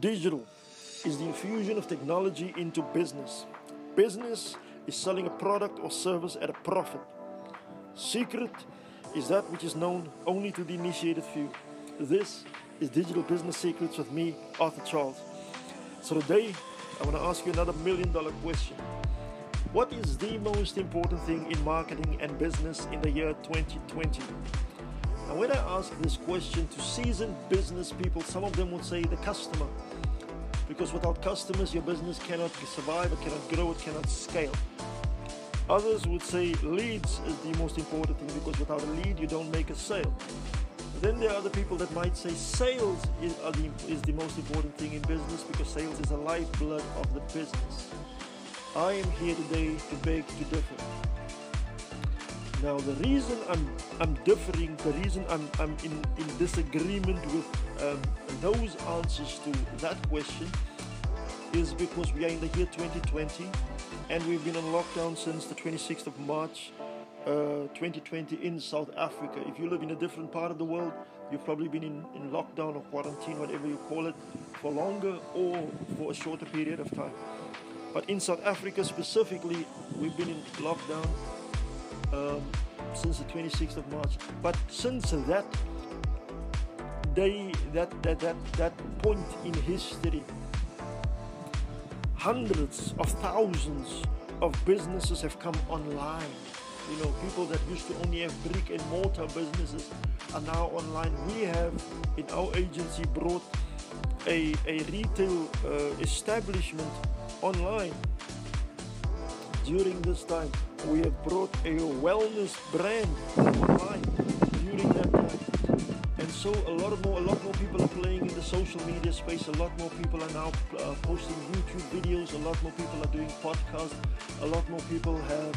Digital is the infusion of technology into business. Business is selling a product or service at a profit. Secret is that which is known only to the initiated few. This is Digital Business Secrets with me, Arthur Charles. So today, I want to ask you another million dollar question. What is the most important thing in marketing and business in the year 2020? And when I ask this question to seasoned business people, some of them would say the customer. Because without customers, your business cannot survive, it cannot grow, it cannot scale. Others would say leads is the most important thing because without a lead, you don't make a sale. Then there are other people that might say sales is, the, is the most important thing in business because sales is the lifeblood of the business. I am here today to beg to differ. Now, the reason I'm, I'm differing, the reason I'm, I'm in, in disagreement with um, those answers to that question is because we are in the year 2020 and we've been on lockdown since the 26th of March uh, 2020 in South Africa. If you live in a different part of the world, you've probably been in, in lockdown or quarantine, whatever you call it, for longer or for a shorter period of time. But in South Africa specifically, we've been in lockdown um, since the 26th of March. But since that day, that, that, that, that point in history, hundreds of thousands of businesses have come online. You know, people that used to only have brick and mortar businesses are now online. We have in our agency brought a, a retail uh, establishment online during this time. We have brought a wellness brand online during that time. And so a lot more, a lot more people are playing in the social media space. A lot more people are now uh, posting YouTube videos. A lot more people are doing podcasts. A lot more people have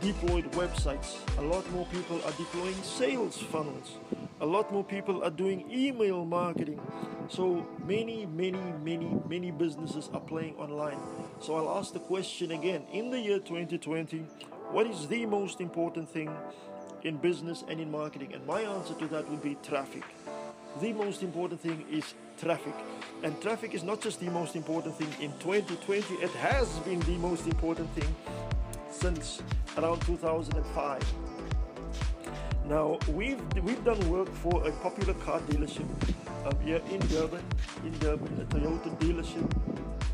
deployed websites. A lot more people are deploying sales funnels. A lot more people are doing email marketing. So many, many, many, many businesses are playing online. So I'll ask the question again in the year 2020 what is the most important thing in business and in marketing? And my answer to that would be traffic. The most important thing is traffic. And traffic is not just the most important thing in 2020, it has been the most important thing since around 2005. Now we've we've done work for a popular car dealership um, here in Durban, in Durban, a Toyota dealership,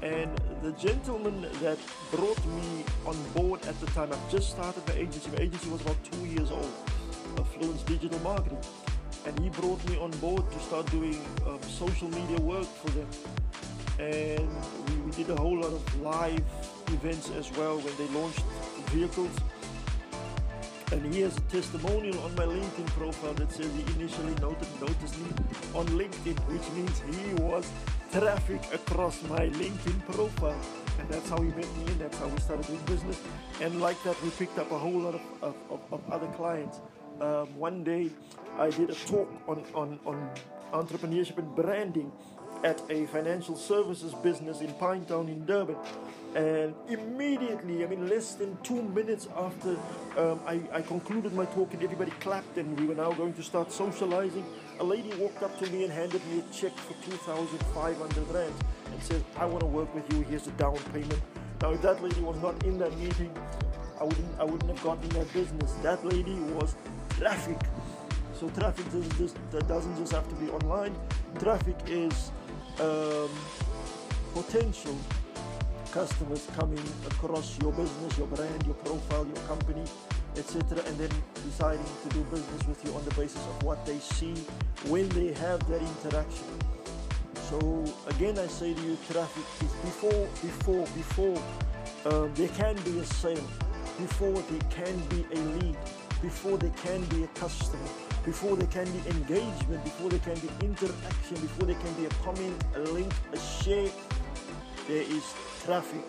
and the gentleman that brought me on board at the time, I've just started my agency. My agency was about two years old, Fluence Digital Marketing, and he brought me on board to start doing um, social media work for them, and we, we did a whole lot of live events as well when they launched vehicles. And here's a testimonial on my LinkedIn profile that says he initially noted, noticed me on LinkedIn, which means he was traffic across my LinkedIn profile. And that's how he met me and that's how we started doing business. And like that, we picked up a whole lot of, of, of, of other clients. Um, one day, I did a talk on, on, on entrepreneurship and branding at a financial services business in Pinetown in Durban. And immediately, I mean, less than two minutes after um, I, I, concluded my talk and everybody clapped and we were now going to start socializing, a lady walked up to me and handed me a check for 2,500 rand and said, I want to work with you, here's a down payment. Now, if that lady was not in that meeting, I wouldn't, I wouldn't have gotten that business. That lady was traffic. So traffic doesn't just, doesn't just have to be online. Traffic is um, potential customers coming across your business, your brand, your profile, your company, etc., and then deciding to do business with you on the basis of what they see when they have that interaction. So again, I say to you, traffic is before, before, before um, there can be a sale, before there can be a lead, before there can be a customer, before there can be engagement, before there can be interaction, before there can be a comment, a link, a share, there is traffic.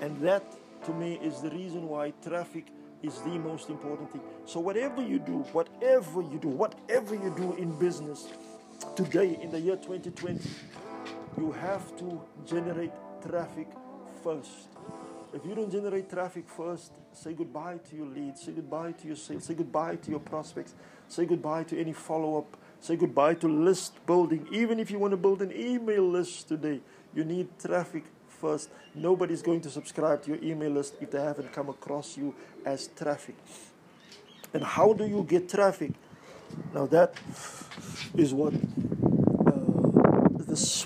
And that to me is the reason why traffic is the most important thing. So, whatever you do, whatever you do, whatever you do in business today in the year 2020, you have to generate traffic first. If you don't generate traffic first, say goodbye to your leads, say goodbye to your sales, say goodbye to your prospects, say goodbye to any follow up Say goodbye to list building. Even if you want to build an email list today, you need traffic first. Nobody's going to subscribe to your email list if they haven't come across you as traffic. And how do you get traffic? Now, that is what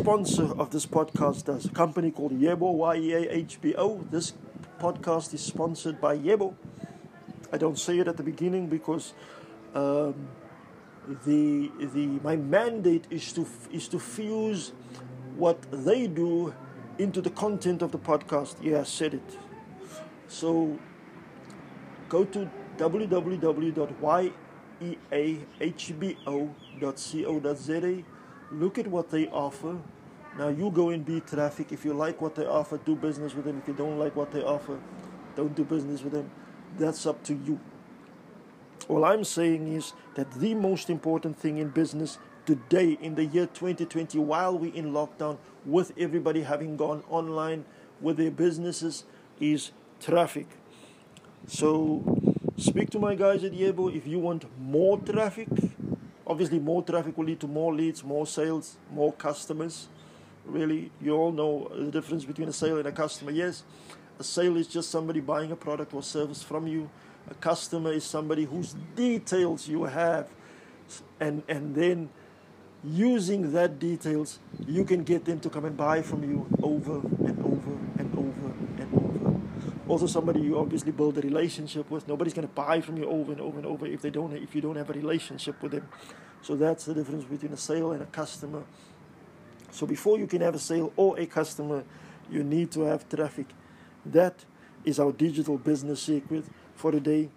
sponsor of this podcast does a company called Yeahbo, Y E A H B O. This podcast is sponsored by Yeahbo. I don't say it at the beginning because. Um, the the my mandate is to is to fuse what they do into the content of the podcast. Yeah, I said it. So go to www.yeahbo.co.za. Look at what they offer. Now you go and be traffic. If you like what they offer, do business with them. If you don't like what they offer, don't do business with them. That's up to you. All I'm saying is that the most important thing in business today, in the year 2020, while we're in lockdown, with everybody having gone online with their businesses, is traffic. So, speak to my guys at Yeahbo if you want more traffic. Obviously, more traffic will lead to more leads, more sales, more customers. Really, you all know the difference between a sale and a customer. Yes, a sale is just somebody buying a product or service from you a customer is somebody whose details you have, and, and then using that details, you can get them to come and buy from you over and. Also, somebody you obviously build a relationship with. Nobody's going to buy from you over and over and over if they don't if you don't have a relationship with them. So that's the difference between a sale and a customer. So before you can have a sale or a customer, you need to have traffic. That is our digital business secret for today.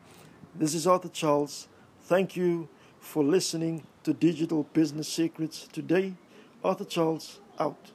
This is Arthur Charles. Thank you for listening to Digital Business Secrets today. Arthur Charles out.